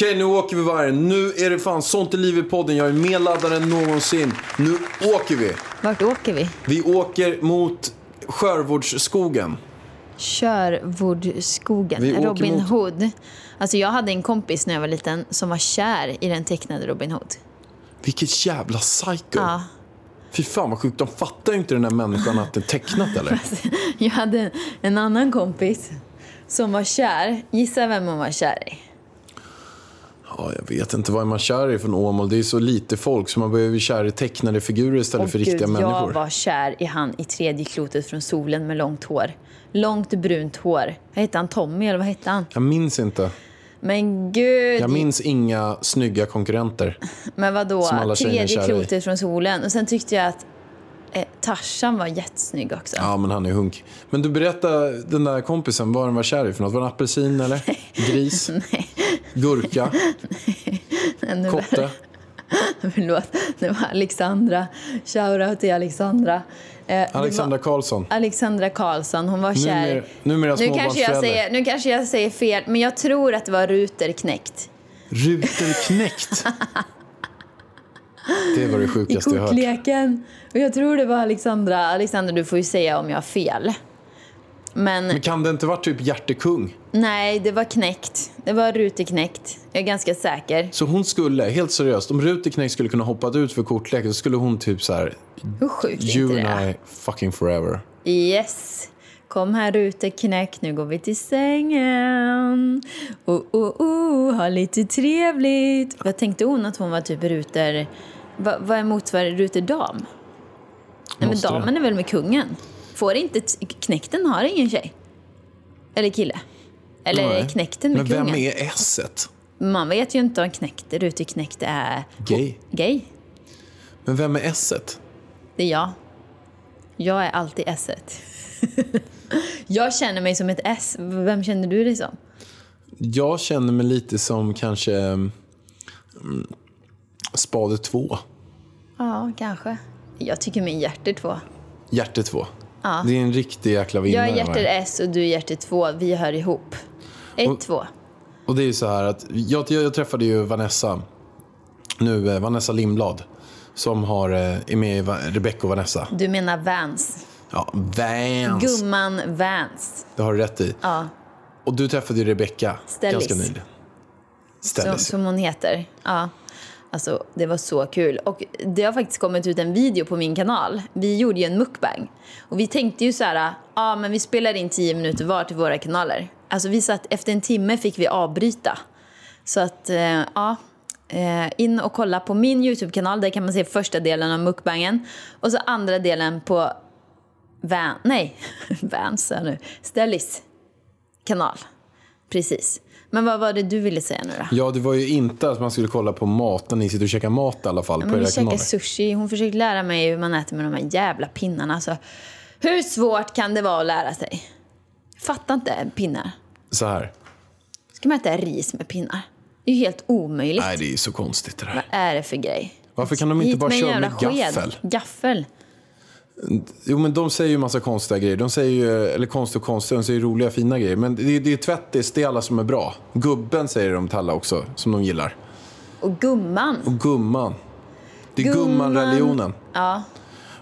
Okej, nu åker vi vargen. Nu är det fan sånt i livet podden. Jag är mer laddad än någonsin. Nu åker vi. Vart åker vi? Vi åker mot. Körvordskogen. Vi åker Robin mot- Hood. Alltså jag hade en kompis när jag var liten som var kär i den tecknade Robin Hood. Vilket jävla psycho. Ja. Fy fan vad sjukt. De fattar ju inte den här människan att det är tecknat eller? Jag hade en annan kompis som var kär. Gissa vem hon var kär i? Ja, jag vet inte vad man kär i från Åmål. Det är så lite folk så man behöver kär i tecknade figurer istället Åh, för riktiga Gud, människor. Jag var kär i han i tredje klotet från solen med långt hår. Långt brunt hår. Vad hette han? Tommy eller vad hette han? Jag minns inte. Men gud. Jag minns inga snygga konkurrenter. Men vadå? Tredje klotet från solen. Och sen tyckte jag att eh, Tarzan var jättesnygg också. Ja, men han är hunk. Men du berättade den där kompisen, vad den var kär i för något? Var det en apelsin eller? Gris? Gurka? Nu- Kotte? Förlåt, det var Alexandra. Shoutout till Alexandra. Eh, Alexandra Karlsson? Alexandra Karlsson, hon var kär. Numera, numera nu, kanske jag säger, nu kanske jag säger fel, men jag tror att det var Ruter knäckt. Ruterknäckt. Det var det I sjukaste jag hört. kortleken. Och jag tror det var Alexandra. Alexandra, du får ju säga om jag har fel. Men Men kan det inte varit typ hjärtekung? nej, det var knäckt. Det var Ruter knäckt. Jag är ganska säker. Så hon skulle, helt seriöst, om Ruterknäckt skulle kunna hoppat ut för kortleken så skulle hon typ så här, Hur sjukt you inte and det? I fucking forever. Yes. Kom här ute knäck, nu går vi till sängen. Oh, oh, oh, ha lite trevligt. Vad tänkte hon att hon var typ ruter... Va, vad är motsvarande ruter dam? Nej, men damen är väl med kungen? Får inte... Knäkten har ingen tjej. Eller kille. Eller Nej. knäkten med Men kungen. vem är S-et? Man vet ju inte om knäckt, ruter knäckt är... Gay. Gay. Men vem är S-et? Det är jag. Jag är alltid s Jag känner mig som ett S. Vem känner du dig som? Jag känner mig lite som kanske mm, Spade 2. Ja, kanske. Jag tycker min hjärter två. Hjärte 2. Det är en riktig jäkla vinnare. Jag är hjärter? S och du är hjärter två. Vi hör ihop. Ett, Och- två. Och det är ju så här att jag, jag, träffade ju Vanessa, nu eh, Vanessa Lindblad, som har, eh, är med i Va- Rebecca och Vanessa. Du menar Vans. Ja, Vans. Gumman Vans. Det har du rätt i. Ja, Och du träffade ju Rebecca Stellis. ganska nyligen. som, Stellis. som hon heter. Ja. Alltså, det var så kul. Och det har faktiskt kommit ut en video på min kanal. Vi gjorde ju en mukbang. Och vi tänkte ju så här, ja men vi spelar in tio minuter var till våra kanaler. Alltså vi satt, efter en timme fick vi avbryta. Så att, eh, ja. Eh, in och kolla på min YouTube-kanal. Där kan man se första delen av mukbangen. Och så andra delen på Van, nej, Vans nu. Stellis kanal. Precis. Men vad var det du ville säga nu då? Ja, det var ju inte att man skulle kolla på mat när ni sitter och käkar mat i alla fall på Men vi käkar sushi. Hon försökte lära mig hur man äter med de här jävla pinnarna. Alltså, hur svårt kan det vara att lära sig? Jag fattar inte pinnar. Så här. Ska man äta ris med pinnar? Det är ju helt omöjligt. Nej, det är ju så konstigt det där. Vad är det för grej? Varför kan de inte Hit bara en köra med gaffel? Gaffel. Jo, men de säger ju massa konstiga grejer. De säger ju, eller konstiga och konstiga, de säger roliga fina grejer. Men det, det är tvättis, det är alla som är bra. Gubben säger de till alla också, som de gillar. Och gumman. Och gumman. Det är Gumman. gumman-religionen. Ja.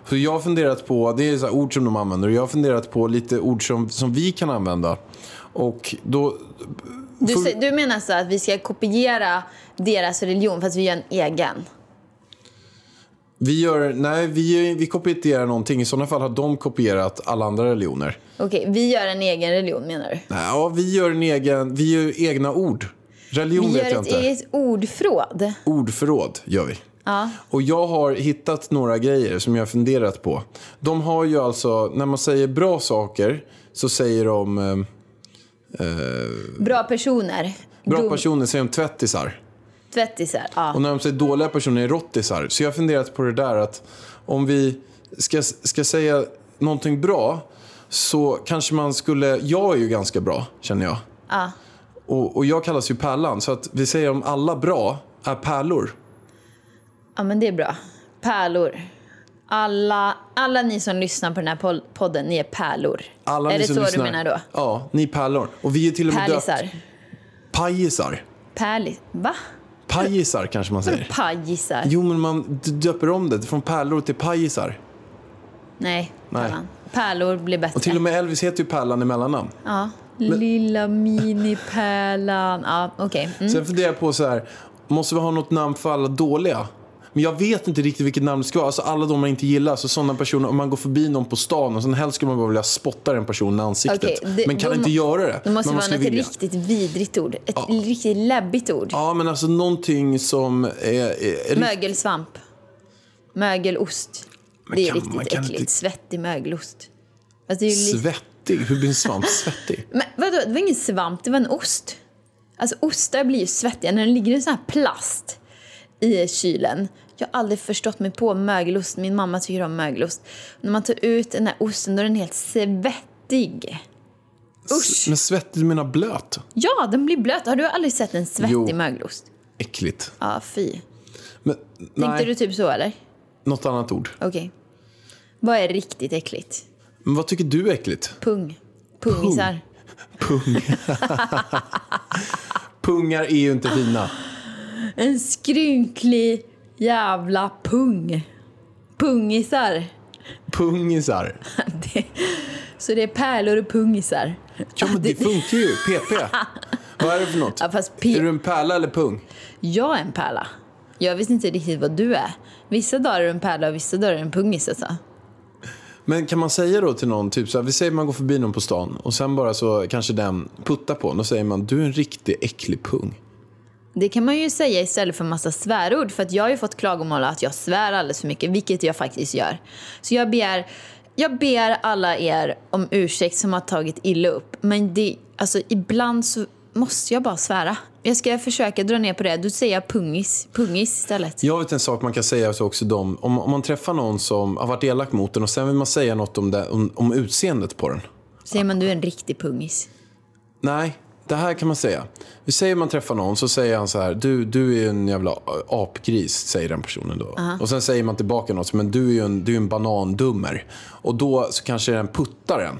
Så jag har funderat på, det är så ord som de använder, och jag har funderat på lite ord som, som vi kan använda. Och då... Du, sä- du menar så att vi ska kopiera deras religion fast vi gör en egen? Vi gör, nej, vi, vi kopierar någonting. I sådana fall har de kopierat alla andra religioner. Okej, vi gör en egen religion menar du? Nej, ja, vi gör en egen, vi gör egna ord. Religion Vi vet gör jag ett inte. eget ordförråd. Ordförråd gör vi. Ja. Och jag har hittat några grejer som jag har funderat på. De har ju alltså, när man säger bra saker så säger de eh, Bra personer. bra personer säger de tvättisar. Tvättisar. Ja. Och när de säger dåliga personer är rottisar. Så jag har funderat på det där att om vi ska, ska säga någonting bra så kanske man skulle, jag är ju ganska bra känner jag. Ja. Och, och jag kallas ju Pärlan så att vi säger om alla bra är pärlor. ja, men det är bra. Pärlor. Alla, alla ni som lyssnar på den här pod- podden, ni är pärlor. Alla är ni det som så lyssnar, du menar då? Ja, ni är pärlor. Och vi är till och med döpt Pärlisar. pajisar. Pärlis... Va? Pajisar kanske man säger. Pajisar? Jo, men man döper om det från pärlor till pajisar. Nej, Nej. Pärlan. Pärlor blir bättre. Och till och med Elvis heter ju Pärlan i mellannamn. Ja. Lilla minipärlan. Ja, okej. Mm. Sen funderar jag på så här, måste vi ha något namn för alla dåliga? Men jag vet inte riktigt vilket namn det ska vara. Alltså alla de man inte gillar. Så sådana personer, om man går förbi någon på stan och sen helst skulle man bara vilja spotta den personen i ansiktet. Okej, det- men kan inte göra det. Det måste men man vara något riktigt vidrigt ord. Ett riktigt läbbigt ord. Ja, men alltså någonting som är... är, är Mögelsvamp. Mögelost. Men det är kan- riktigt äckligt. inte- Svettig mögelost. Alltså, lite... Svettig? Hur blir en svamp svettig? Men vadå, det var ingen svamp, det var en ost. Alltså ostar blir ju svettiga när det ligger en sån här plast i kylen. Jag har aldrig förstått mig på mögelost. Min mamma tycker om mögelost. När man tar ut den här osten då är den helt svettig. Usch! Men svettig, du menar blöt? Ja, den blir blöt. Har du aldrig sett en svettig mögelost? Äckligt. Ja, fy. Men, Tänkte nej, du typ så eller? något annat ord. Okej. Vad är riktigt äckligt? Men vad tycker du är äckligt? Pung. Pungisar. Pung. Pungar är ju inte fina. En skrynklig jävla pung. Pungisar. Pungisar. Det, så det är pärlor och pungisar. Ja, men det funkar ju. PP. Vad är det för något? Ja, Är du en pärla eller pung? Jag är en pärla. Jag vet inte riktigt vad du är. Vissa dagar är du en pärla och vissa dagar är du en pungis alltså. Men kan man säga då till någon, typ så här, vi säger man går förbi någon på stan och sen bara så kanske den puttar på en. Då säger man, du är en riktig äcklig pung. Det kan man ju säga istället för massa svärord. För att jag har ju fått klagomål att jag svär alldeles för mycket, vilket jag faktiskt gör. Så jag ber, jag ber alla er om ursäkt som har tagit illa upp. Men det, alltså, ibland så måste jag bara svära. Jag ska försöka dra ner på det. Då säger pungis, pungis istället. Jag vet en sak man kan säga så också dem. Om, om man träffar någon som har varit elak mot en och sen vill man säga något om, det, om, om utseendet på den. Säger man du är en riktig pungis. Nej, det här kan man säga. Vi säger man träffar någon så säger han så här, du, du är en jävla apgris, säger den personen då. Och sen säger man tillbaka något, men du är ju en, du är en banandummer. Och då så kanske den puttar en.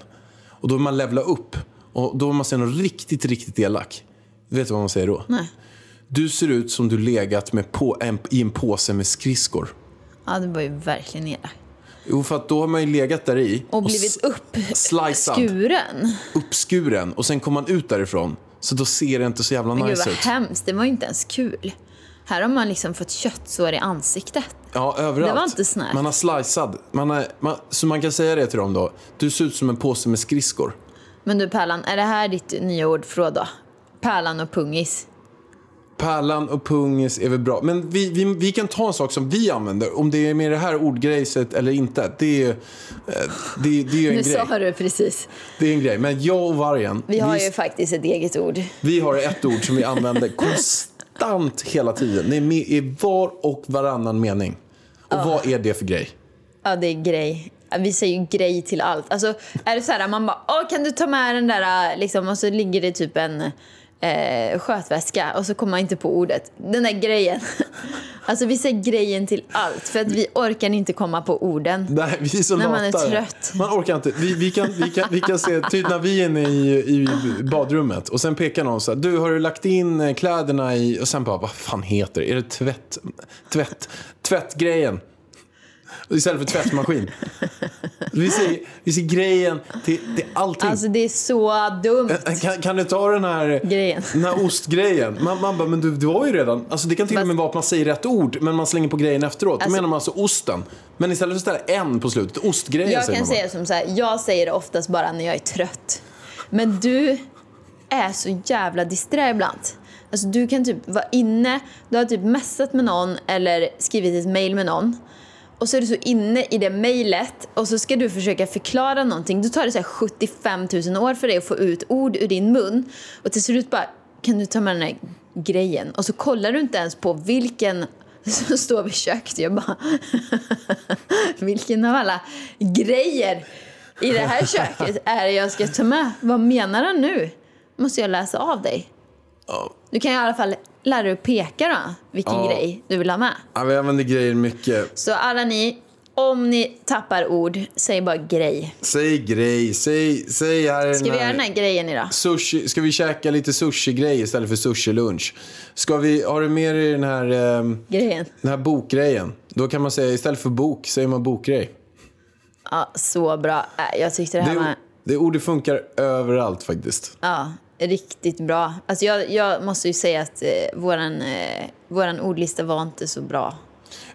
Och då vill man levla upp. Och då vill man säga något riktigt, riktigt elak. Vet du vad man säger då? Nej. Du ser ut som du legat med på, en, i en påse med skridskor. Ja, det var ju verkligen elakt. Jo, för att då har man ju legat där i. Och blivit uppskuren. uppskuren och sen kommer man ut därifrån. Så då ser det inte så jävla Men gud nice vad ut. hemskt, det var ju inte ens kul. Här har man liksom fått köttsår i ansiktet. Ja, överallt. Det var inte snällt. Man har slicead. Man har, man, så man kan säga det till dem då. Du ser ut som en påse med skridskor. Men du Pärlan, är det här ditt nya ordförråd då? Pärlan och pungis. Pärlan och pungis är väl bra. Men vi, vi, vi kan ta en sak som vi använder. Om det är med det här ordgrejset eller inte. Det är, eh, det, det är ju en Nu grej. sa du precis. Det är en grej. Men jag och vargen. Vi har vi, ju faktiskt ett eget ord. vi har ett ord som vi använder konstant hela tiden. Det är med i var och varannan mening. Och vad är det för grej? Ja, det är grej. Vi säger ju grej till allt. Alltså, är det så här, man bara, Åh, kan du ta med den där, liksom, och så ligger det typ en eh, skötväska och så kommer man inte på ordet. Den där grejen. Alltså vi säger grejen till allt för att vi orkar inte komma på orden. Nej, vi är så När man är trött. Man orkar inte. Vi, vi, kan, vi, kan, vi kan se, typ när vi är inne i, i badrummet och sen pekar någon så här, du har du lagt in eh, kläderna i, och sen bara, vad fan heter det? Är det tvätt, tvätt, tvättgrejen? Istället för tvättmaskin. Vi ser, vi ser grejen till, till allting. Alltså det är så dumt. kan, kan du ta den här, Grejen. den här ostgrejen? Man, man bara, men du, du har ju redan... Alltså det kan till och med vara att man säger rätt ord, men man slänger på grejen efteråt. Då Alltså- menar man alltså osten. Men istället för att ställa en på slutet, ostgrejen Jag säger kan man säga som så här, jag säger det oftast bara när jag är trött. Men du är så jävla disträ ibland. Alltså du kan typ vara inne, du har typ messat med någon eller skrivit ett mail med någon. Och så är du så inne i det mejlet och så ska du försöka förklara någonting. Då tar det så här 75 000 år för dig att få ut ord ur din mun. Och till slut bara, kan du ta med den här grejen? Och så kollar du inte ens på vilken som står vid köket. Jag bara, vilken av alla grejer i det här köket är det jag ska ta med? Vad menar han nu? Måste jag läsa av dig? Du kan i alla fall lära dig att peka då, vilken Ja. grej du vill ha med. Ja, vi använder grejer mycket. Så alla ni, om ni tappar ord, säg bara grej. Säg grej, säg, säg här är Ska vi göra den här grejen idag? Sushi, ska vi käka lite sushi-grej istället för sushi-lunch? Ska vi, har du med dig den här, ehm, Grejen. den här bokgrejen? Då kan man säga, istället för bok, säger man bokgrej. Ja, så bra. Äh, Jag tyckte det här Det, var det ordet funkar överallt faktiskt. ja, riktigt bra. Alltså jag, jag måste ju säga att eh, våran, eh, våran ordlista var inte så bra.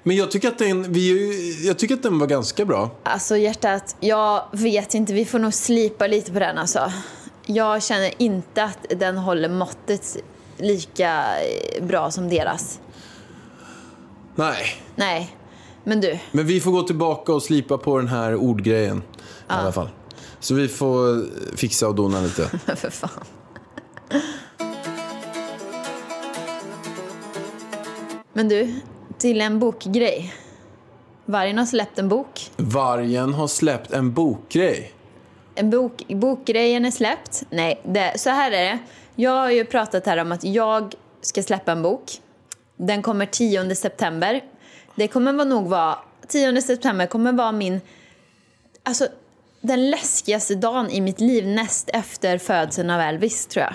Men jag tycker att den, vi, jag tycker att den var ganska bra. Alltså hjärtat, jag vet inte. Vi får nog slipa lite på den alltså. Jag känner inte att den håller måttet lika eh, bra som deras. Nej, Nej, men du. men vi får gå tillbaka och slipa på den här ordgrejen i alla fall. Så vi får eh, fixa och dona lite. För fan. Men du, till en bokgrej. Vargen har släppt en bok. Vargen har släppt en bokgrej. En bok, bokgrejen är släppt. Nej, det, så här är det. Jag har ju pratat här om att jag ska släppa en bok. Den kommer 10 september. Det kommer vara nog vara... 10 september kommer vara min... Alltså, den läskigaste dagen i mitt liv näst efter födseln av Elvis, tror jag.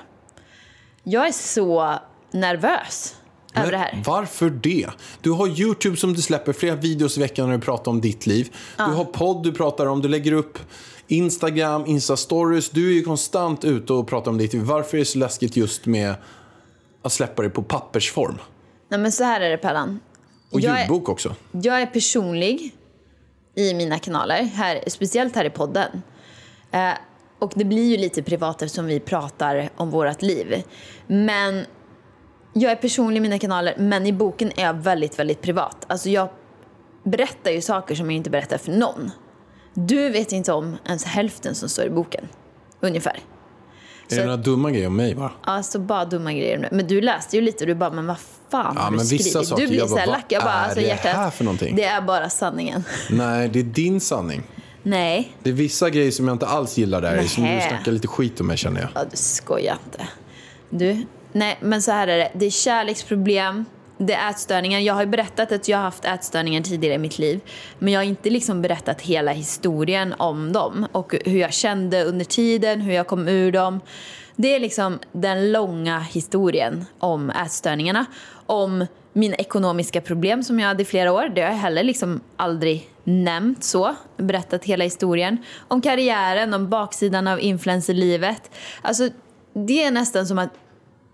Jag är så nervös över det här. Varför det? Du har Youtube som du släpper flera videos i veckan när du pratar om ditt liv. Du har podd du pratar om, du lägger upp Instagram, Insta-stories. Du är ju konstant ute och pratar om ditt liv. Varför är det så läskigt just med att släppa det på pappersform? Nej, men så här är det, Pellan. Och Jag är- ljudbok också. Jag är personlig i mina kanaler, här, speciellt här i podden. Eh, och det blir ju lite privat eftersom vi pratar om vårt liv. Men jag är personlig i mina kanaler, men i boken är jag väldigt, väldigt privat. Alltså jag berättar ju saker som jag inte berättar för någon. Du vet inte om ens hälften som står i boken, ungefär. Är det några dumma grejer om mig bara? Alltså bara dumma grejer. Men du läste ju lite och du bara, men vad fan Ja, har du men vissa skrivit? saker, du blir jag så här lack. Jag bara, är alltså det hjärtat. här för någonting? Det är bara sanningen. Nej, det är din sanning. Nej, Det är vissa grejer som jag inte alls gillar där i, som du snackar lite skit om mig känner jag. ja, du skojar inte. Du, nej men så här är det. Det är kärleksproblem, det är ätstörningar. Jag har ju berättat att jag har haft ätstörningar tidigare i mitt liv. Men jag har inte liksom berättat hela historien om dem. Och hur jag kände under tiden, hur jag kom ur dem. Det är liksom den långa historien om ätstörningarna. Om mina ekonomiska problem som jag hade i flera år. Det har jag heller liksom aldrig nämnt så. Berättat hela historien. Om karriären, om baksidan av influencerlivet. Alltså, det är nästan som att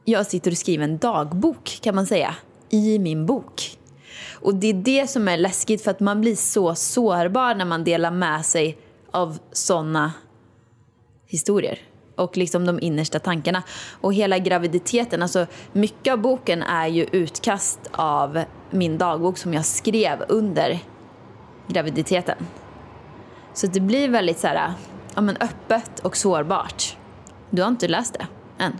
jag sitter och skriver en dagbok kan man säga. I min bok. Och det är det som är läskigt för att man blir så sårbar när man delar med sig av såna historier. Och liksom de innersta tankarna. Och hela graviditeten, alltså mycket av boken är ju utkast av min dagbok som jag skrev under graviditeten. Så det blir väldigt så här, ja, men öppet och sårbart. Du har inte läst det än.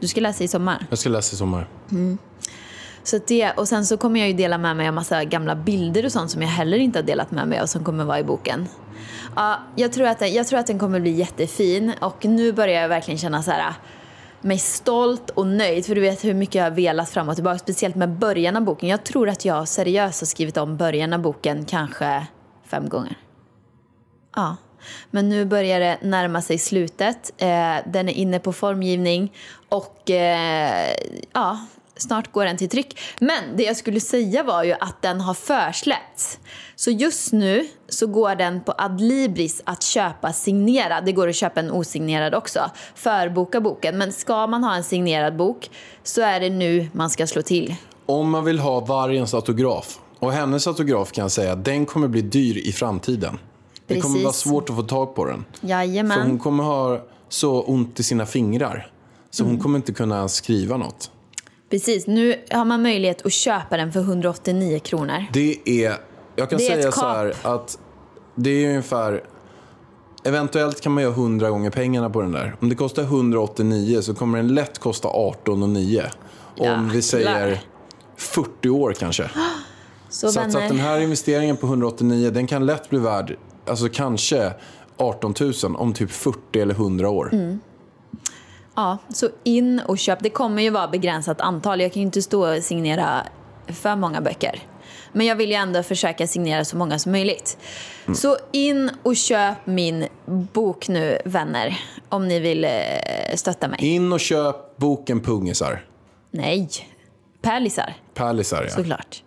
Du ska läsa i sommar. Jag ska läsa i sommar. Så det, och sen så kommer jag ju dela med mig av massa gamla bilder och sånt som jag heller inte har delat med mig av som kommer vara i boken. Ja, jag, tror att den, jag tror att den kommer bli jättefin och nu börjar jag verkligen känna så här mig stolt och nöjd för du vet hur mycket jag har velat fram och tillbaka speciellt med början av boken. Jag tror att jag seriöst har skrivit om början av boken kanske fem gånger. Ja, men nu börjar det närma sig slutet. Eh, den är inne på formgivning och eh, ja, snart går den till tryck. Men det jag skulle säga var ju att den har försläppts. Så just nu så går den på Adlibris att köpa signerad. Det går att köpa en osignerad också. Förboka boken. Men ska man ha en signerad bok så är det nu man ska slå till. Om man vill ha vargens autograf, och hennes autograf kan jag säga, den kommer bli dyr i framtiden. Det kommer Precis. vara svårt att få tag på den. Jajamän. För hon kommer ha så ont i sina fingrar. Så Mm. hon kommer inte kunna skriva något. Precis, nu har man möjlighet att köpa den för 189 kronor. Det är, jag kan Det säga så här att det är ungefär, eventuellt kan man göra 100 gånger pengarna på den där. Om det kostar 189 så kommer den lätt kosta 18 och 9. Om vi säger Jäklar. 40 år kanske. Så, Så att, så att den här investeringen på 189 den kan lätt bli värd, alltså kanske 18 000 om typ 40 eller 100 år. Mm. Ja, så in och köp. Det kommer ju vara begränsat antal. Jag kan ju inte stå och signera för många böcker. Men jag vill ju ändå försöka signera så många som möjligt. Mm. Så in och köp min bok nu, vänner. Om ni vill eh, stötta mig. In och köp boken Pungisar. Nej, pärlisar Pärlisar ja. såklart.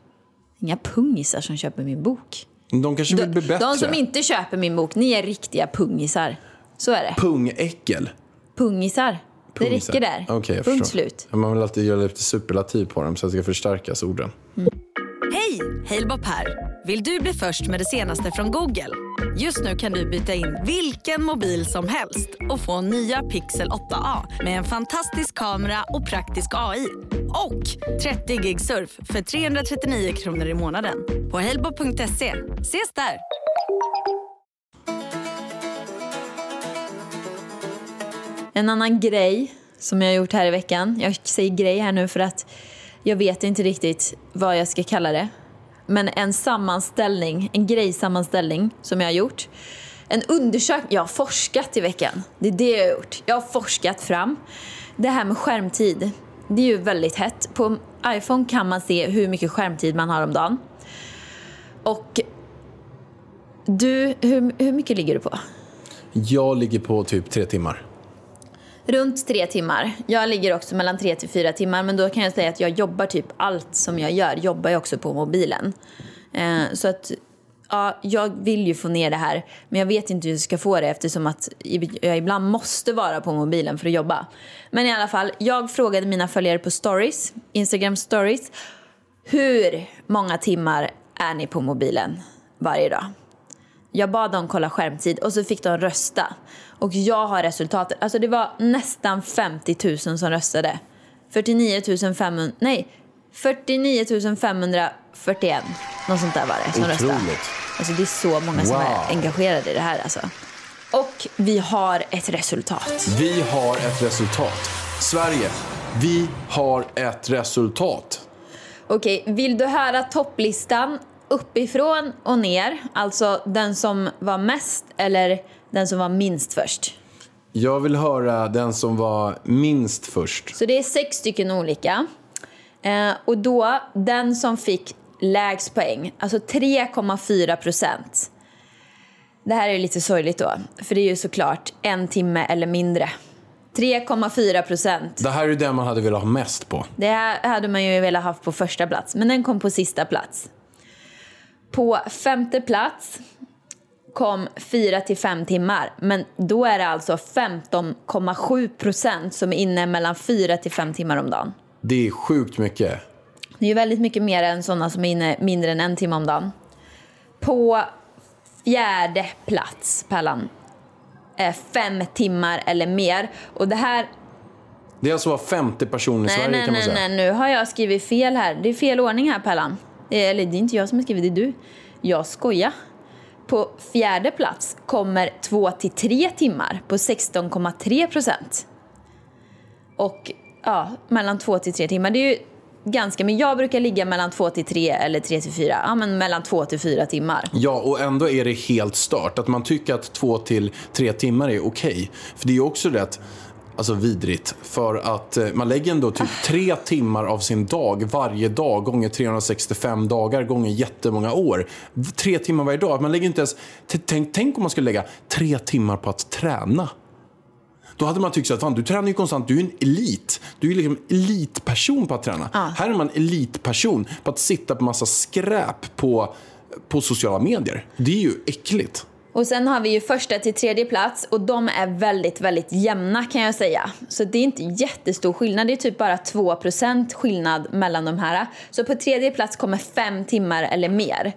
Inga pungisar som köper min bok. De kanske vill bli bättre. de som inte köper min bok, ni är riktiga pungisar. Så är det. Pungäckel. Pungisar. Det räcker där. Okej, jag Punkt slut. Man vill alltid göra lite superlativ på dem så att det ska förstärkas orden. Hej! Halebop här. Vill du bli först med det senaste från Google? Just nu kan du byta in vilken mobil som helst och få nya Pixel 8A med en fantastisk kamera och praktisk AI. Och 30 gig surf för 339 kronor i månaden på halebop.se. Ses där! En annan grej som jag har gjort här i veckan. Jag säger grej här nu för att jag vet inte riktigt vad jag ska kalla det. Men en sammanställning, en grejsammanställning som jag har gjort. En undersökning, jag har forskat i veckan. Det är det jag har gjort. Jag har forskat fram. Det här med skärmtid, det är ju väldigt hett. På iPhone kan man se hur mycket skärmtid man har om dagen. Och du, hur, hur mycket ligger du på? Jag ligger på typ tre timmar. Runt tre timmar. Jag ligger också mellan tre till fyra timmar men då kan jag säga att jag jobbar typ allt som jag gör jobbar jag också på mobilen. Eh, så att ja, jag vill ju få ner det här men jag vet inte hur jag ska få det eftersom att jag ibland måste vara på mobilen för att jobba. Men i alla fall, jag frågade mina följare på stories, Instagram stories, hur många timmar är ni på mobilen varje dag? Jag bad dem kolla skärmtid och så fick de rösta. Och jag har resultatet. Alltså det var nästan 50 000 som röstade. 49 500, nej, 49 541. Något sånt där var det som röstade. Otroligt. Alltså det är så många som Wow. är engagerade i det här alltså. Och vi har ett resultat. Vi har ett resultat. Sverige, vi har ett resultat. Okej, vill du höra topplistan uppifrån och ner? Alltså den som var mest eller den som var minst först? Jag vill höra den som var minst först. Så det är sex stycken olika. Eh, och då, den som fick lägst poäng, alltså 3,4 procent. Det här är lite sorgligt då, för det är ju såklart en timme eller mindre. 3,4 procent. Det här är den man hade velat ha mest på. Det här hade man ju velat ha på första plats, men den kom på sista plats. På femte plats kom 4 till 5 timmar, men då är det alltså 15,7 procent som är inne mellan 4 till 5 timmar om dagen. Det är sjukt mycket. Det är ju väldigt mycket mer än sådana som är inne mindre än en timme om dagen. På fjärde plats, Pallan, är fem timmar eller mer. Och det här Det är alltså var femte person i Nej, Sverige nej, kan man nej, säga. nej, nu har jag skrivit fel här. Det är fel ordning här, Pallan. Eh, Eller det är inte jag som har skrivit, det är du. Jag skojar. På fjärde plats kommer 2 till 3 timmar på 16,3 procent. Och ja, mellan 2 till 3 timmar. Det är ju ganska, men jag brukar ligga mellan 2 till 3 eller 3 till 4. Ja, men mellan 2 till 4 timmar. Ja, och ändå är det helt stört. Att man tycker att två till tre timmar är okej. För det är ju också rätt alltså vidrigt. För att eh, man lägger ändå typ tre timmar av sin dag varje dag gånger 365 dagar gånger jättemånga år. Tre timmar varje dag. Man lägger inte ens... Tänk, tänk om man skulle lägga tre timmar på att träna. Då hade man tyckt att fan, du tränar ju konstant, du är en elit. Du är liksom elitperson på att träna. Här är man elitperson på att sitta på massa skräp på, på sociala medier. Det är ju äckligt. Och sen har vi ju första till tredje plats och de är väldigt, väldigt jämna kan jag säga. Så det är inte jättestor skillnad, det är typ bara 2% skillnad mellan de här. Så på tredje plats kommer fem timmar eller mer.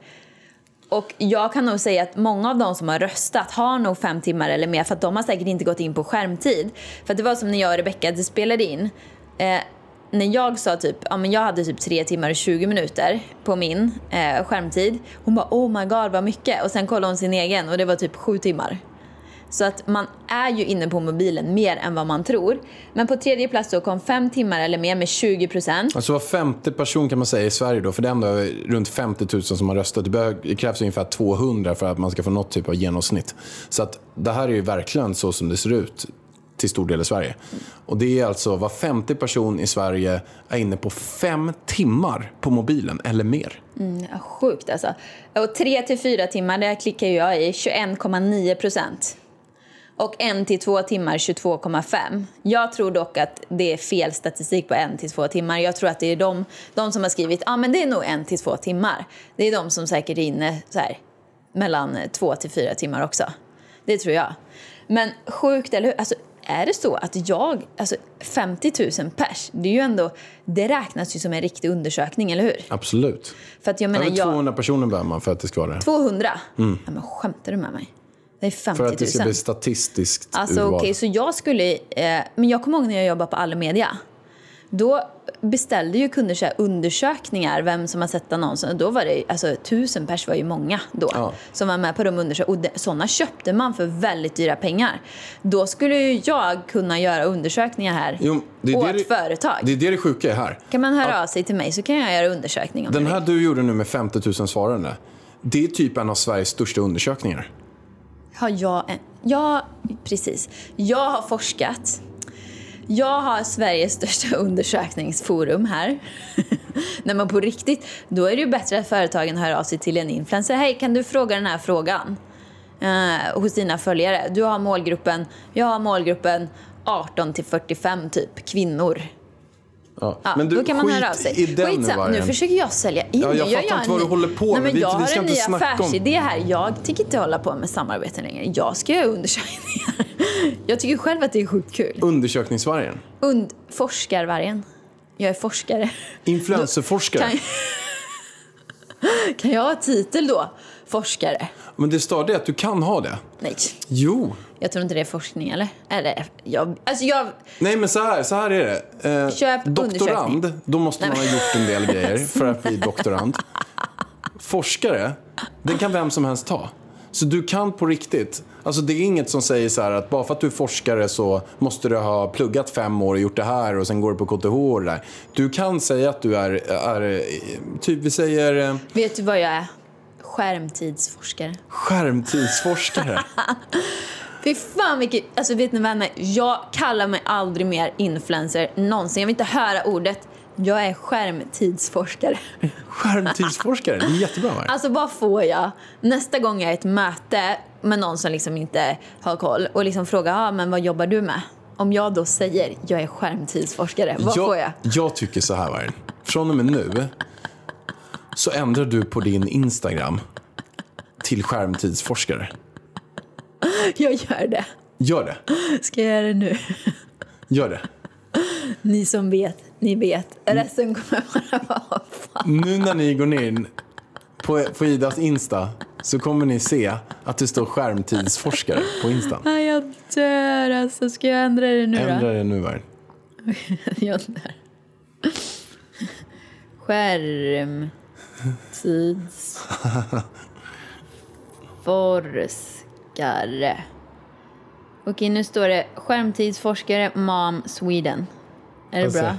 Och jag kan nog säga att många av de som har röstat har nog fem timmar eller mer för att de har säkert inte gått in på skärmtid. För att det var som när jag och Rebecca spelade in. Eh, när jag sa typ, ja men jag hade typ 3 timmar och 20 minuter på min eh, skärmtid. Hon bara oh my god vad mycket. Och sen kollade hon sin egen och det var typ 7 timmar. Så att man är ju inne på mobilen mer än vad man tror. Men på tredje plats då kom 5 timmar eller mer med 20 procent. Alltså var femte person kan man säga i Sverige då, för det är ändå runt 50 000 som har röstat. Det, det krävs ungefär 200 för att man ska få något typ av genomsnitt. Så att det här är ju verkligen så som det ser ut till stor del i Sverige. Och det är alltså var femte person i Sverige är inne på fem timmar på mobilen eller mer. Mm, Sjukt alltså. Och tre till fyra timmar, där klickar jag i 21,9 procent. Och en till två timmar 22,5. Jag tror dock att det är fel statistik på en till två timmar. Jag tror att det är de, de som har skrivit ja ah, men det är nog en till två timmar. Det är de som säkert är inne så här, mellan två till fyra timmar också. Det tror jag. Men sjukt, eller hur? Alltså, är det så att jag, alltså 50 000 pers, det är ju ändå, det räknas ju som en riktig undersökning, eller hur? Absolut. För att jag menar, Över jag, 200 personer behöver man för att det ska vara det. 200? Ja, men skämtar du med mig? Det är 50 För 000. att det ska bli statistiskt Alltså urval. okej, så jag skulle... Eh, men jag kommer ihåg när jag jobbade på Allemedia. Då beställde ju kunder så undersökningar, vem som har sett annonsen. Då var det, alltså tusen pers var ju många då. Ja. Som var med på de undersökningarna. Och sådana köpte man för väldigt dyra pengar. Då skulle ju jag kunna göra undersökningar här Jo, det är åt det företag. Det är det det sjuka är här. Kan man höra av sig till mig så kan jag göra undersökning om Den här du gjorde nu med 50 000 svarande. Det är typ en av Sveriges största undersökningar. Har jag en... Ja, precis. Jag har forskat. Jag har Sveriges största undersökningsforum här. När man på riktigt, då är det ju bättre att företagen hör av sig till en influencer. Hej, kan du fråga den här frågan? Eh, hos dina följare. Du har målgruppen, jag har målgruppen 18 till 45 typ, kvinnor. Ja. Ja, Men du, då kan man höra av sig. i den Skitsamma, nu försöker jag sälja in. Ja, jag gör fattar en inte vad du håller på Nej, med. Men Vi- jag vi har ska en inte ny affärsidé här. Jag tänker inte hålla på med samarbeten längre. Jag ska göra undersökningar. Jag tycker själv att det är sjukt kul. Undersökningsvargen. Und forskarvargen. Jag är forskare. Influencerforskare. Kan, kan jag ha titel då? Forskare? Men det står det att du kan ha det. Nej, Jo. Jag tror inte det är forskning eller? Eller, jag, alltså jag... Nej men så här, så här är det. Eh, Köp doktorand, då måste man ha gjort en del grejer för att bli doktorand. Forskare, den kan vem som helst ta. Så du kan på riktigt. Alltså det är inget som säger så här att bara för att du är forskare så måste du ha pluggat fem år och gjort det här och sen går du på KTH och det där. Du kan säga att du är, är typ vi säger eh, Vet du vad jag är? Skärmtidsforskare. skärmtidsforskare. Fy fan vilket... Alltså vet ni vänner, jag kallar mig aldrig mer influencer någonsin. Jag vill inte höra ordet. Jag är skärmtidsforskare. Skärmtidsforskare, det är jättebra va? Alltså vad får jag nästa gång jag är i ett möte med någon som liksom inte har koll och liksom frågar ah, men vad jobbar du med? Om jag då säger jag är skärmtidsforskare, vad får jag? Jag tycker så här, Vargen. Från och med nu så ändrar du på din Instagram till skärmtidsforskare. Jag gör det. Gör det. Ska jag göra det nu? Gör det. Ni som vet, ni vet. Resten kommer bara vara fan. Nu när ni går in på, på Idas Insta så kommer ni se att det står skärmtidsforskare på Instan. Ah, Jag dör alltså. Ska jag ändra det nu Ändra då? det nu, Vargen. Jag dör. Skärmtids... Forskare. Okej, nu står det skärmtidsforskare Mom Sweden. Är det Alltså. bra?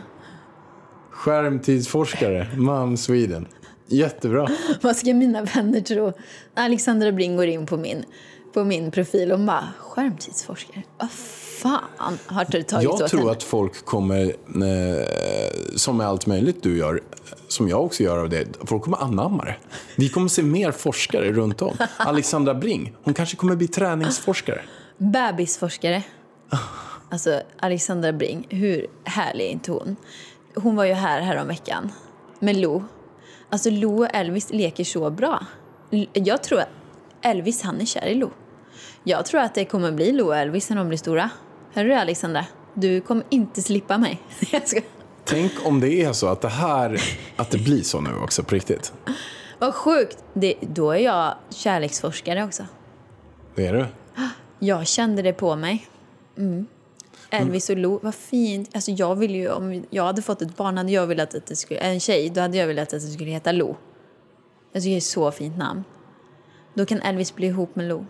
Skärmtidsforskare, Mom Sweden. Jättebra. Vad ska mina vänner tro? Alexandra Bring går in på min, på min profil och bara skärmtidsforskare. Vad fan har du tagit Jag åt tror henne? att folk kommer, eh, som med allt möjligt du gör, som jag också gör av det, folk kommer anamma det. Vi kommer se mer forskare runt om. Alexandra Bring, hon kanske kommer bli träningsforskare. Bebisforskare. Alltså Alexandra Bring, hur härlig är inte hon? Hon var ju här häromveckan med Lo. Alltså Lo och Elvis leker så bra. Jag tror Elvis han är kär i Lo. Jag tror att det kommer bli Lo och Elvis när de blir stora. Hör du Alexandra? Du kommer inte slippa mig. Tänk om det är så att det här, att det blir så nu också på riktigt. Vad sjukt! Det, då är jag kärleksforskare också. Det är du. Jag kände det på mig. Elvis och Lo, vad fint. Alltså jag vill ju, om jag hade fått ett barn, hade jag velat att det skulle, en tjej, då hade jag velat att det skulle heta Lo. Tycker det är ett så fint namn. Då kan Elvis bli ihop med Lo.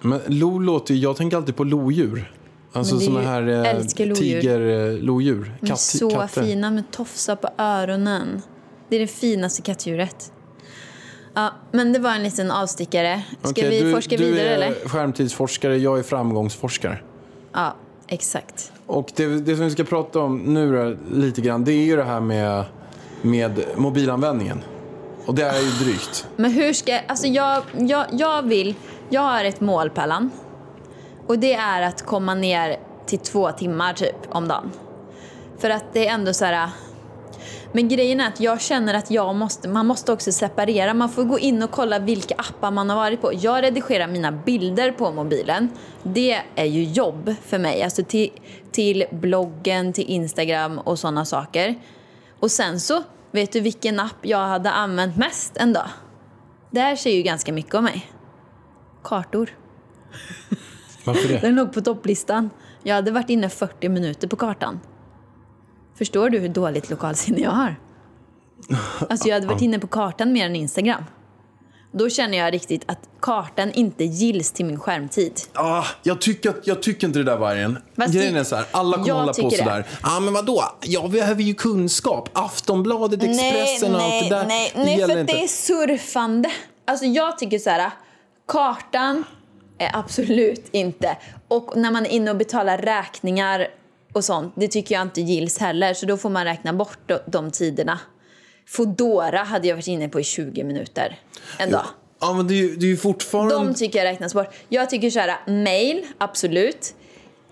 Men lo låter ju, jag tänker alltid på lodjur. Alltså är såna här eh, tigerlodjur. De är så fina med tofsar på öronen. Det är det finaste kattdjuret. Ja, men det var en liten avstickare. Ska Okej, vi du, forska du vidare är eller? skärmtidsforskare, jag är framgångsforskare. Ja, exakt. Och det, det som vi ska prata om nu då, lite grann, det är ju det här med, med mobilanvändningen. Och det är ju drygt. Men hur ska... Alltså jag, jag, jag vill... Jag har ett mål, Pellan. Och det är att komma ner till två timmar typ om dagen. För att det är ändå så här... Men grejen är att jag känner att jag måste, man måste också separera. Man får gå in och kolla vilka appar man har varit på. Jag redigerar mina bilder på mobilen. Det är ju jobb för mig. Alltså till, till bloggen, till Instagram och sådana saker. Och sen så, vet du vilken app jag hade använt mest en dag? Det här säger ju ganska mycket om mig. Kartor. Varför det? Den låg på topplistan. Jag hade varit inne 40 minuter på kartan. Förstår du hur dåligt lokalsinne jag har? Alltså jag hade varit inne på kartan mer än Instagram. Då känner jag riktigt att kartan inte gills till min skärmtid. Ah, jag, tycker, jag tycker inte det där vargen. Fast Grejen det- är så här, alla kommer hålla på det. sådär. Ja ah, men vadå? Jag behöver ju kunskap. Aftonbladet, Expressen och allt det där. nej, det nej, gäller för inte. det är surfande. Alltså jag tycker så här, kartan är absolut inte. Och när man är inne och betalar räkningar och sånt, det tycker jag inte gills heller. Så då får man räkna bort de tiderna. Fodora hade jag varit inne på i 20 minuter en dag. Ja men det är ju, det är ju fortfarande... De tycker jag räknas bort. Jag tycker så här, mail, absolut.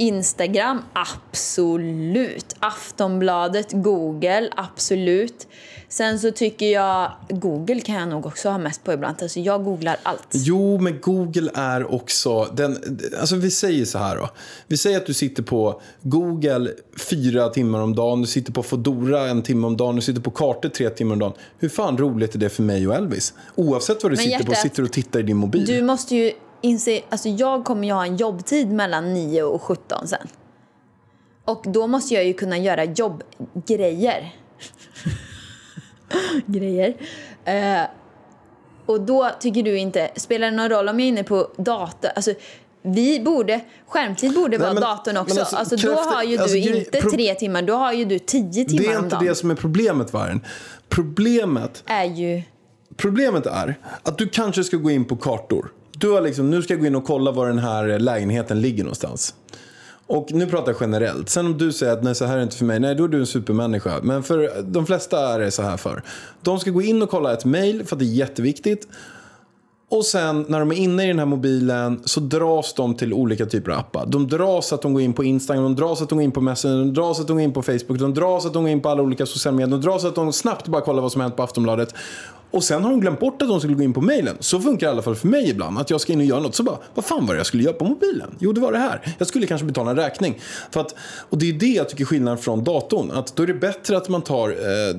Instagram, absolut. Aftonbladet, Google, absolut. Sen så tycker jag, Google kan jag nog också ha mest på ibland. Alltså jag googlar allt. Jo, men Google är också... Den, alltså vi säger så här då. Vi säger att du sitter på Google fyra timmar om dagen, du sitter på Fodora en timme om dagen, du sitter på kartor tre timmar om dagen. Hur fan roligt är det för mig och Elvis? Oavsett vad du Men sitter på, hjärtat, sitter och tittar i din mobil. Du måste ju inse, alltså jag kommer ju ha en jobbtid mellan 9 och 17 sen. Och då måste jag ju kunna göra jobbgrejer. Grejer. Eh, och då tycker du inte, spelar det någon roll om jag är inne på dator? Alltså, vi borde, skärmtid borde vara men- datorn också. alltså, alltså, då har ju du alltså, grej- inte tre timmar, då har ju du tio timmar det är om inte dagen. det som är problemet, Vargen. Problemet är ju... Problemet är att du kanske ska gå in på kartor. Du har liksom, nu ska jag gå in och kolla var den här lägenheten ligger någonstans. Och nu pratar jag generellt. Sen om du säger att nej, så här är det inte för mig, nej då är du en supermänniska. Men för de flesta är det så här för. De ska gå in och kolla ett mail för att det är jätteviktigt. Och sen när de är inne i den här mobilen så dras de till olika typer av appar. De dras att de går in på Instagram, de dras att de går in på Messenger, de dras att de går in på Facebook, de dras att de går in på alla olika sociala medier, de dras att de snabbt bara kollar vad som hänt på Aftonbladet. Och sen har de glömt bort att de skulle gå in på mejlen. Så funkar det i alla fall för mig ibland. Att jag ska in och göra något. Så bara, vad fan var det jag skulle göra på mobilen? Jo, det var det här. Jag skulle kanske betala en räkning. För att, och det är det jag tycker är skillnaden från datorn. Att då är det bättre att man tar eh,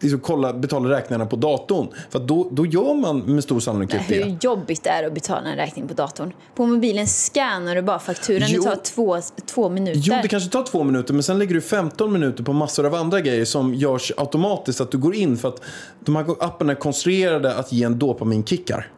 liksom kolla, betala räkningarna på datorn. För då, då gör man med stor sannolikhet det. Hur jobbigt det är att betala en räkning på datorn. På mobilen scannar du bara fakturan. Jo. Det tar två, två minuter. Jo, det kanske tar två minuter, men sen lägger du 15 minuter på massor av andra grejer som görs automatiskt. Att du går in för att de här apparna är konstruerade att ge en dopaminkickar.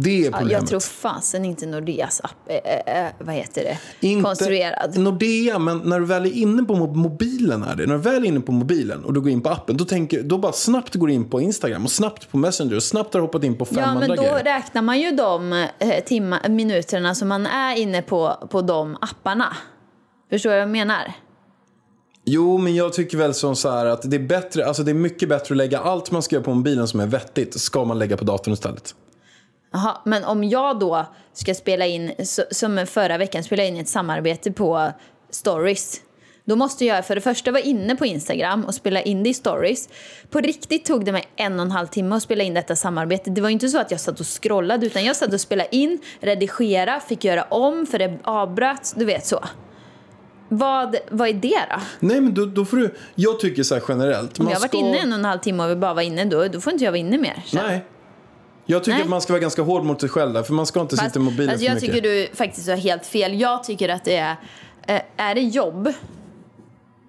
Det är Ja, problemet. jag tror fasen inte Nordeas app är, är, är vad heter det, Inte konstruerad. Nordea, men när du väl är inne på mo- mobilen är det. När du väl är inne på mobilen och du går in på appen, då, tänker, då bara snabbt går du in på Instagram och snabbt på Messenger och snabbt har hoppat in på fem Ja, andra men då grejer. räknar man ju de eh, timma, minuterna som man är inne på, på de apparna. Förstår du vad jag menar? Jo, men jag tycker väl som så här att det är bättre, alltså det är mycket bättre att lägga allt man ska göra på mobilen som är vettigt, ska man lägga på datorn istället. Jaha, men om jag då ska spela in, så- som förra veckan, spela in ett samarbete på stories. Då måste jag för det första vara inne på Instagram och spela in det i stories. På riktigt tog det mig en och en halv timme att spela in detta samarbete. Det var inte så att jag satt och scrollade utan jag satt och spelade in, redigera, fick göra om för det avbröts, du vet så. Vad, vad är det då? Nej, men då, då får du, jag tycker så här generellt. Om jag har varit ska- inne en och en halv timme och vill bara vara inne då, då får inte jag vara inne mer. jag. Nej. Jag tycker Nej. att man ska vara ganska hård mot sig själv där, för man ska inte Fast- sitta i mobilen alltså för jag mycket. tycker du faktiskt har helt fel. Jag tycker att det är eh, är det jobb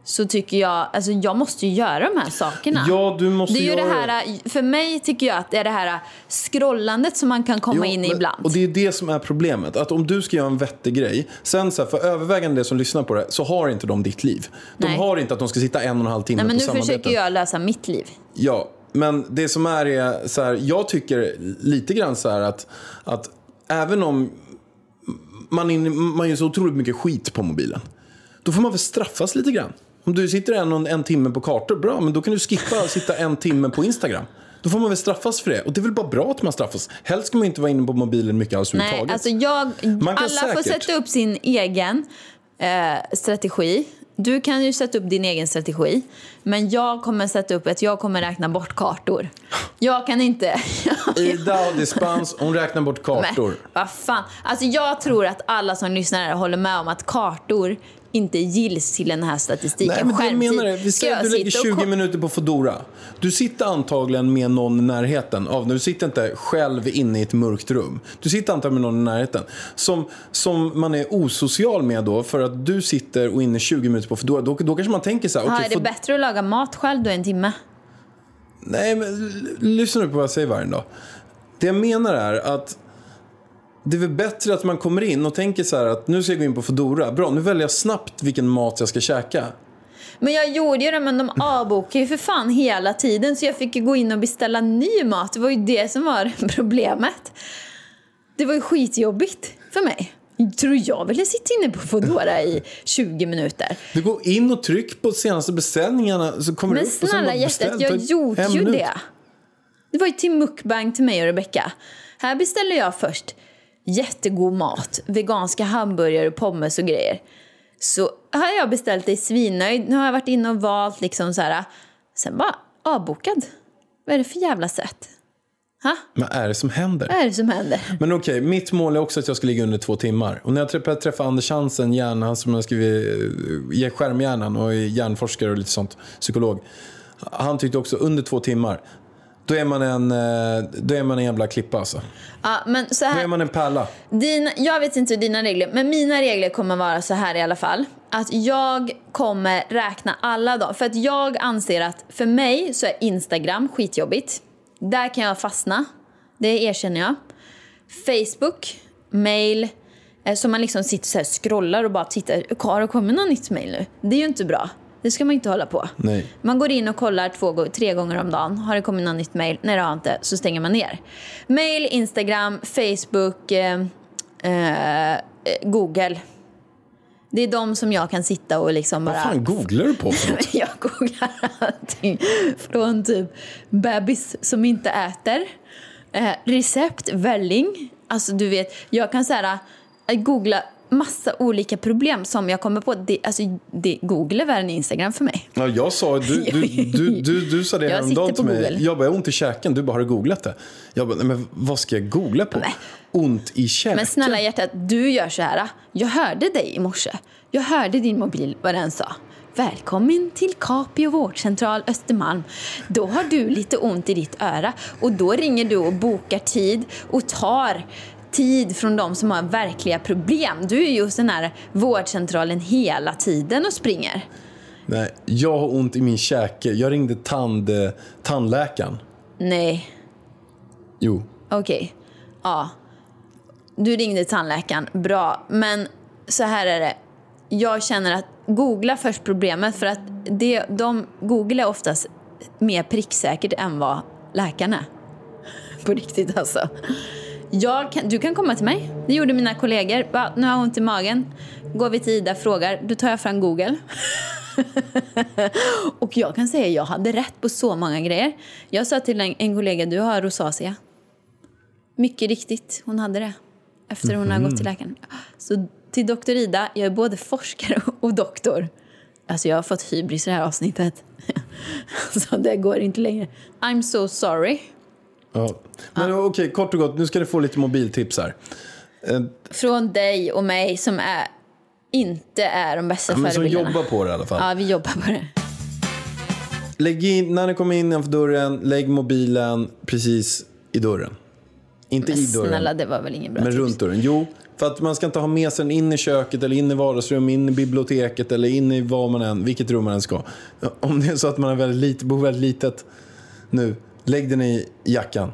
så tycker jag, alltså jag måste ju göra de här sakerna. Ja, du måste det är ju göra det här, för mig tycker jag att det är det här scrollandet som man kan komma Jo, in i men- ibland. Och det är det som är problemet. Att om du ska göra en vettig grej. Sen så här, för övervägande det som lyssnar på det så har inte de ditt liv. De Nej. har inte att de ska sitta en och en halv timme Nej, men på nu samarbeten. försöker jag lösa mitt liv. Ja, men det som är är så här, jag tycker lite grann så här att, att även om man, in, man gör så otroligt mycket skit på mobilen. Då får man väl straffas lite grann. Om du sitter en, en timme på kartor, bra, men då kan du skippa att sitta en timme på Instagram. Då får man väl straffas för det. Och det är väl bara bra att man straffas. Helst ska man inte vara inne på mobilen mycket alls Nej, alltså jag, alla får säkert- sätta upp sin egen eh, strategi. Du kan ju sätta upp din egen strategi. Men jag kommer sätta upp att jag kommer räkna bort kartor. Jag kan inte... Ida har dispens, hon räknar bort kartor. Men vad fan. Alltså jag tror att alla som lyssnar här håller med om att kartor inte gills till den här statistiken. Nej, men menar det. Vi säger att du lägger sitta och 20 ko- minuter på Foodora. Du sitter antagligen med någon i närheten av, du sitter inte själv inne i ett mörkt rum. Du sitter antagligen med någon i närheten. Som, som man är osocial med då, för att du sitter och är inne 20 minuter på Foodora. Då, då kanske man tänker så här, okej, är det bättre att laga mat själv då en timme? Nej, men lyssna nu på vad jag säger varje dag. Det jag menar är att det är väl bättre att man kommer in och tänker så här att nu ska jag gå in på Foodora. Bra, nu väljer jag snabbt vilken mat jag ska käka. Men jag gjorde ju det, men de avbokar ju för fan hela tiden så jag fick ju gå in och beställa ny mat. Det var ju det som var problemet. Det var ju skitjobbigt för mig. Tror jag ville sitta inne på Foodora i 20 minuter. Du går in och tryck på senaste beställningarna så kommer Men det upp och sen bara hjärtat, jag gjorde ju minut. det. Det var ju till mukbang till mig och Rebecca. Här beställde jag först jättegod mat, veganska hamburgare och pommes och grejer. Så har jag beställt det svinnöjd. Nu har jag varit inne och valt liksom så här. Sen bara avbokad. Vad är det för jävla sätt? Ha? Vad är det som händer? Vad är det som händer? Men okej, mitt mål är också att jag ska ligga under två timmar. Och när jag träffade, träffade Anders Hansen, hjärnan som jag skrivit, eh, skärmhjärnan och är hjärnforskare och lite sånt, psykolog. Han tyckte också under två timmar. Då är man en, eh, då är man en jävla klippa alltså. Ja, men så Då här. är man en pärla. Dina, jag vet inte dina regler, men mina regler kommer vara så här i alla fall. Att jag kommer räkna alla dagar. För att jag anser att för mig så är Instagram skitjobbigt. Där kan jag fastna. Det erkänner jag. Facebook, mail. eh, Så man liksom sitter och scrollar och bara tittar. Har det kommit något nytt mail nu? Det är ju inte bra. Det ska man inte hålla på. Nej. Man går in och kollar två, tre gånger om dagen. Har det kommit något nytt mail? Nej, det har inte. Så stänger man ner. Mail, Instagram, Facebook, eh, eh, eh, Google. Det är de som jag kan sitta och liksom bara... Vad fan googlar du på för något? Jag googlar allting. Från typ bebis som inte äter. Eh, recept, välling. Alltså du vet, jag kan säga googla massa olika problem som jag kommer på. Det, alltså, det, Google är värre än Instagram för mig. Ja, jag sa, du, du, du, du, du sa det häromdagen till mig. Google. Jag bara, jag har ont i käken. Du bara, har du googlat det? Jag bara, men vad ska jag googla på? Nej. Ont i käken? Men snälla hjärtat, du gör så här. Jag hörde dig i morse. Jag hörde din mobil, vad den sa. Välkommen till Capio vårdcentral Östermalm. Då har du lite ont i ditt öra och då ringer du och bokar tid och tar tid från de som har verkliga problem. Du är ju hos den här vårdcentralen hela tiden och springer. Nej, jag har ont i min käke. Jag ringde tand, eh, tandläkaren. Nej, Jo. okej. Ja. Du ringde tandläkaren, bra. Men så här är det. Jag känner att googla först problemet för att det, de, Google är oftast mer pricksäkert än vad läkaren är. På riktigt alltså. Kan, du kan komma till mig. Det gjorde mina kollegor. Va, nu har jag ont i magen. Går vi till Ida frågar. Då tar jag fram Google. och jag kan säga att jag hade rätt på så många grejer. Jag sa till en, en kollega, du har rosacea. Mycket riktigt, hon hade det. Efter hon har gått till läkaren. Så till doktor Ida, jag är både forskare och doktor. Alltså jag har fått hybris i det här avsnittet. Så det går inte längre. I'm so sorry. Ja. Men okej, kort och gott. Nu ska du få lite mobiltips här. Eh, Från dig och mig som är, inte är de bästa Ja, men som förebilderna. jobbar på det i alla fall. Ja, vi jobbar på det. Lägg in, när ni kommer in innanför dörren, lägg mobilen precis i dörren. Inte i dörren, Snälla, det var väl ingen bra men tips. runt dörren. Jo, För att man ska inte ha med sig den in i köket eller in i vardagsrum, in i biblioteket eller in i vad man än, vilket rum man än ska. Om det är så att man är väldigt lite, bor väldigt litet nu, lägg den i jackan.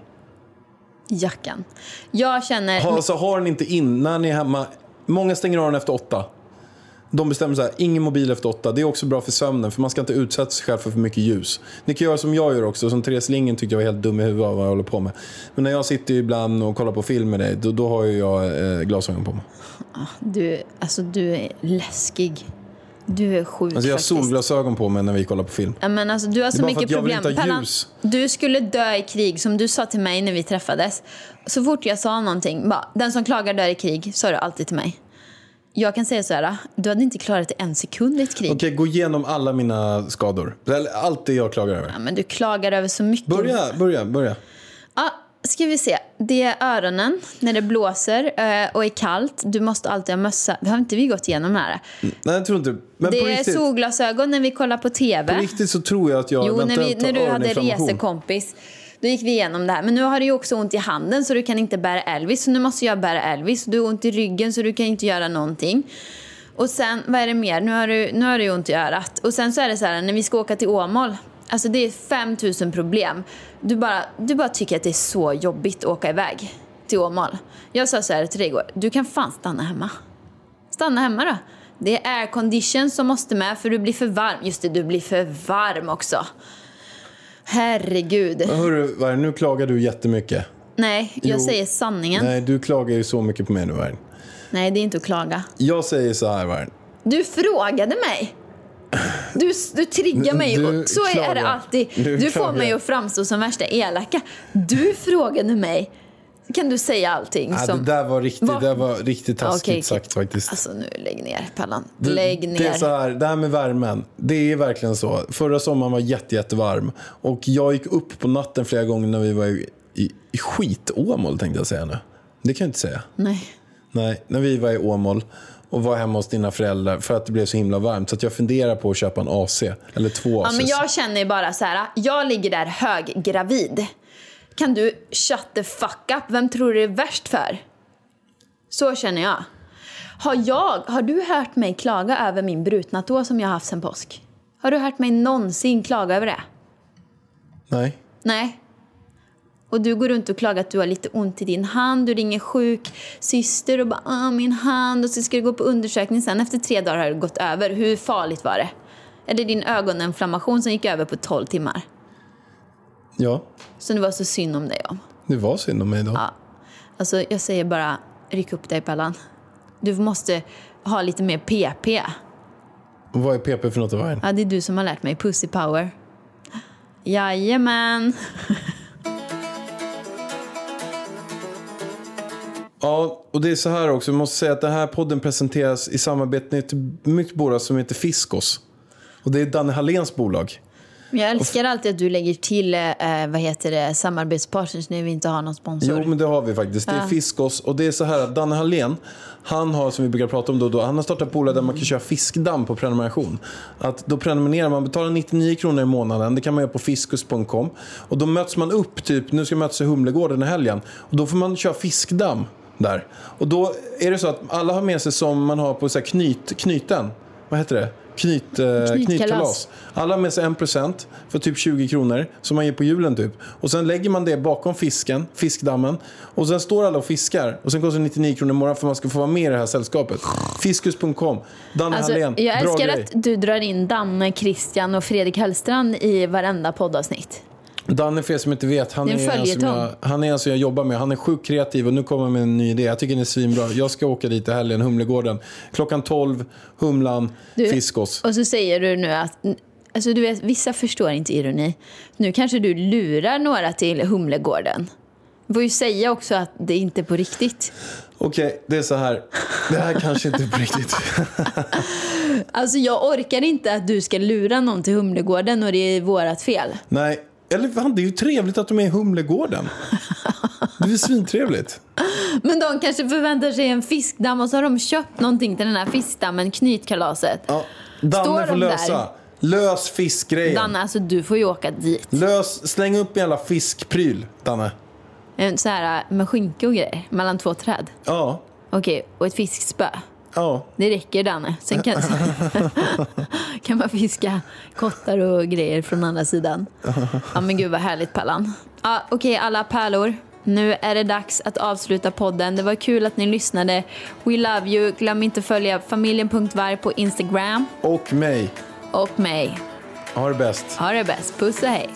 Jackan. Jag känner... Ha, alltså, ha den inte in när ni är hemma. Många stänger av den efter åtta. De bestämmer så här, ingen mobil efter åtta. Det är också bra för sömnen, för man ska inte utsätta sig själv för för mycket ljus. Ni kan göra som jag gör också, som Therese Lingen tyckte jag var helt dum i huvudet av vad jag håller på med. Men när jag sitter ibland och kollar på film med dig, då, då har ju jag eh, glasögon på mig. Du, alltså, du är läskig. Du är sjuk Alltså jag har faktiskt. solglasögon på mig när vi kollar på film. Ja, men alltså, du har så mycket problem. ljus. du skulle dö i krig, som du sa till mig när vi träffades. Så fort jag sa någonting, bara, den som klagar dör i krig, sa du alltid till mig. Jag kan säga så här, du hade inte klarat en sekund i ett krig. Okej, gå igenom alla mina skador. Allt det jag klagar över. Ja, men du klagar över så mycket. Börja, börja, börja. Ja, ska vi se. Det är öronen när det blåser eh, och är kallt. Du måste alltid ha mössa. Har inte vi gått igenom det här? Nej, jag tror inte. Men det är riktigt, solglasögon när vi kollar på TV. på riktigt så tror jag att jag Jo, när, vi, när du hade resekompis. Då gick vi igenom det här. Men nu har du också ont i handen så du kan inte bära Elvis. Så nu måste jag bära Elvis. Du har ont i ryggen så du kan inte göra någonting. Och sen, vad är det mer? Nu har du, nu har du ont i örat. Och sen så är det så här, när vi ska åka till Åmål. Alltså det är 5000 problem. Du bara, du bara tycker att det är så jobbigt att åka iväg till Åmål. Jag sa så här till dig igår, du kan fan stanna hemma. Stanna hemma då. Det är aircondition som måste med för du blir för varm. Just det, du blir för varm också. Herregud. Hörru, nu klagar du jättemycket. Nej, jag Jo. säger sanningen. Nej. Nej, du klagar ju så mycket på mig nu, Vargen. det är inte att klaga. Jag säger så här, Vargen. Du frågade mig. Du, du triggar mig. Du och så är klagar. det alltid. Du Du, får mig att framstå som värsta elaka. Du frågade mig. Kan du säga allting Ja, som... det där var riktigt, Vad? det var riktigt taskigt okej. sagt faktiskt. Alltså nu, lägg ner Pallan. Det- Lägg ner. Det är så här, det här med värmen, det är verkligen så. Förra sommaren var jätte, jättevarm. Och jag gick upp på natten flera gånger när vi var i, i, i skit-Åmål tänkte jag säga nu. Det kan jag inte säga. Nej. Nej, när vi var i Åmål och var hemma hos dina föräldrar för att det blev så himla varmt. Så att jag funderar på att köpa en AC. Eller två AC. Ja, men jag känner bara så här, jag ligger där höggravid. Kan du shut the fuck up? Vem tror du det är värst för? Så känner jag. Har, jag. har du hört mig klaga över min brutna tå som jag har haft sen påsk? Har du hört mig någonsin klaga över det? Nej. Nej. Och du går runt och klagar att du har lite ont i din hand, du ringer sjuk syster och bara ah, min hand och så ska du gå på undersökning sen. Efter tre dagar har det gått över. Hur farligt var det? Är det din ögoninflammation som gick över på 12 timmar? Ja, Som det var så synd om dig om. det var synd om mig då. Ja. Alltså, jag säger bara, ryck upp dig Pallan. Du måste ha lite mer PP. Och vad är PP för något av? Ja, det är du som har lärt mig pussy power. Jajamän. Ja, och det är så här också. Vi måste säga att den här podden presenteras i samarbete med ett mycket bolag som heter Fiskos. Och det är Danne Halléns bolag. Jag älskar alltid att du lägger till eh, vad heter det, samarbetspartners när vi inte har någon sponsor. Jo, men det har vi faktiskt. Det är Fiskos. Och det är så här att Danne Hallén, han har, som vi brukar prata om då och då, han har startat bolag där man kan köra fiskdamm på prenumeration. Att då prenumererar man, betalar 99 kronor i månaden, det kan man göra på fiskus.com. Och då möts man upp, typ, nu ska vi mötas i Humlegården i helgen. Och då får man köra fiskdamm där. Och då är det så att alla har med sig som man har på så knyt, knyten. Vad heter det? Knyt, eh, Knytkalas. Alla har med sig en procent för typ 20 kronor som man ger på julen typ. Och sen lägger man det bakom fisken, fiskdammen. Och sen står alla och fiskar. Och sen kostar det 99 kronor i månaden för man ska få vara med i det här sällskapet. Fiskus.com. Danne Alltså, Hallén. jag Bra älskar grej. att du drar in Danne, Christian och Fredrik Hellstrand i varenda poddavsnitt. Danne, för er som inte vet, han är är, en som jag, han är en som jag jobbar med. Han är sjukt kreativ och nu kommer han med en ny idé. Jag tycker den är svinbra. Jag ska åka dit i helgen, Humlegården. Klockan 12, Humlan, Du- Fiskos. Och så säger du nu att alltså du vet, vissa förstår inte ironi. Nu kanske du lurar några till Humlegården. Du får ju säga också att det inte är på riktigt. Okej, det är så här. Det här kanske inte är på riktigt. Alltså jag orkar inte att du ska lura någon till Humlegården och det är vårat fel. Nej, eller fan, det är ju trevligt att de är i Humlegården. Det är svintrevligt. Men de kanske förväntar sig en fiskdamm och så har de köpt någonting till den här fiskdammen, knytkalaset. Ja, Står Danne får de lösa. där? Lös fiskgrejen. Danne, alltså du får ju åka dit. Lös, släng upp en jävla fiskpryl, Danne. En Så här med skynke och grejer, mellan två träd. Ja. Okej, och ett fiskspö. Ja. Det räcker Danne. Sen kan, kan man fiska kottar och grejer från andra sidan. Ja men gud vad härligt Pallan. Ja, Okej alla pärlor. Nu är det dags att avsluta podden. Det var kul att ni lyssnade. We love you. Glöm inte att följa familjen.varg på Instagram. Och mig. Och mig. Ha det bäst. Ha det bäst. Puss och hej.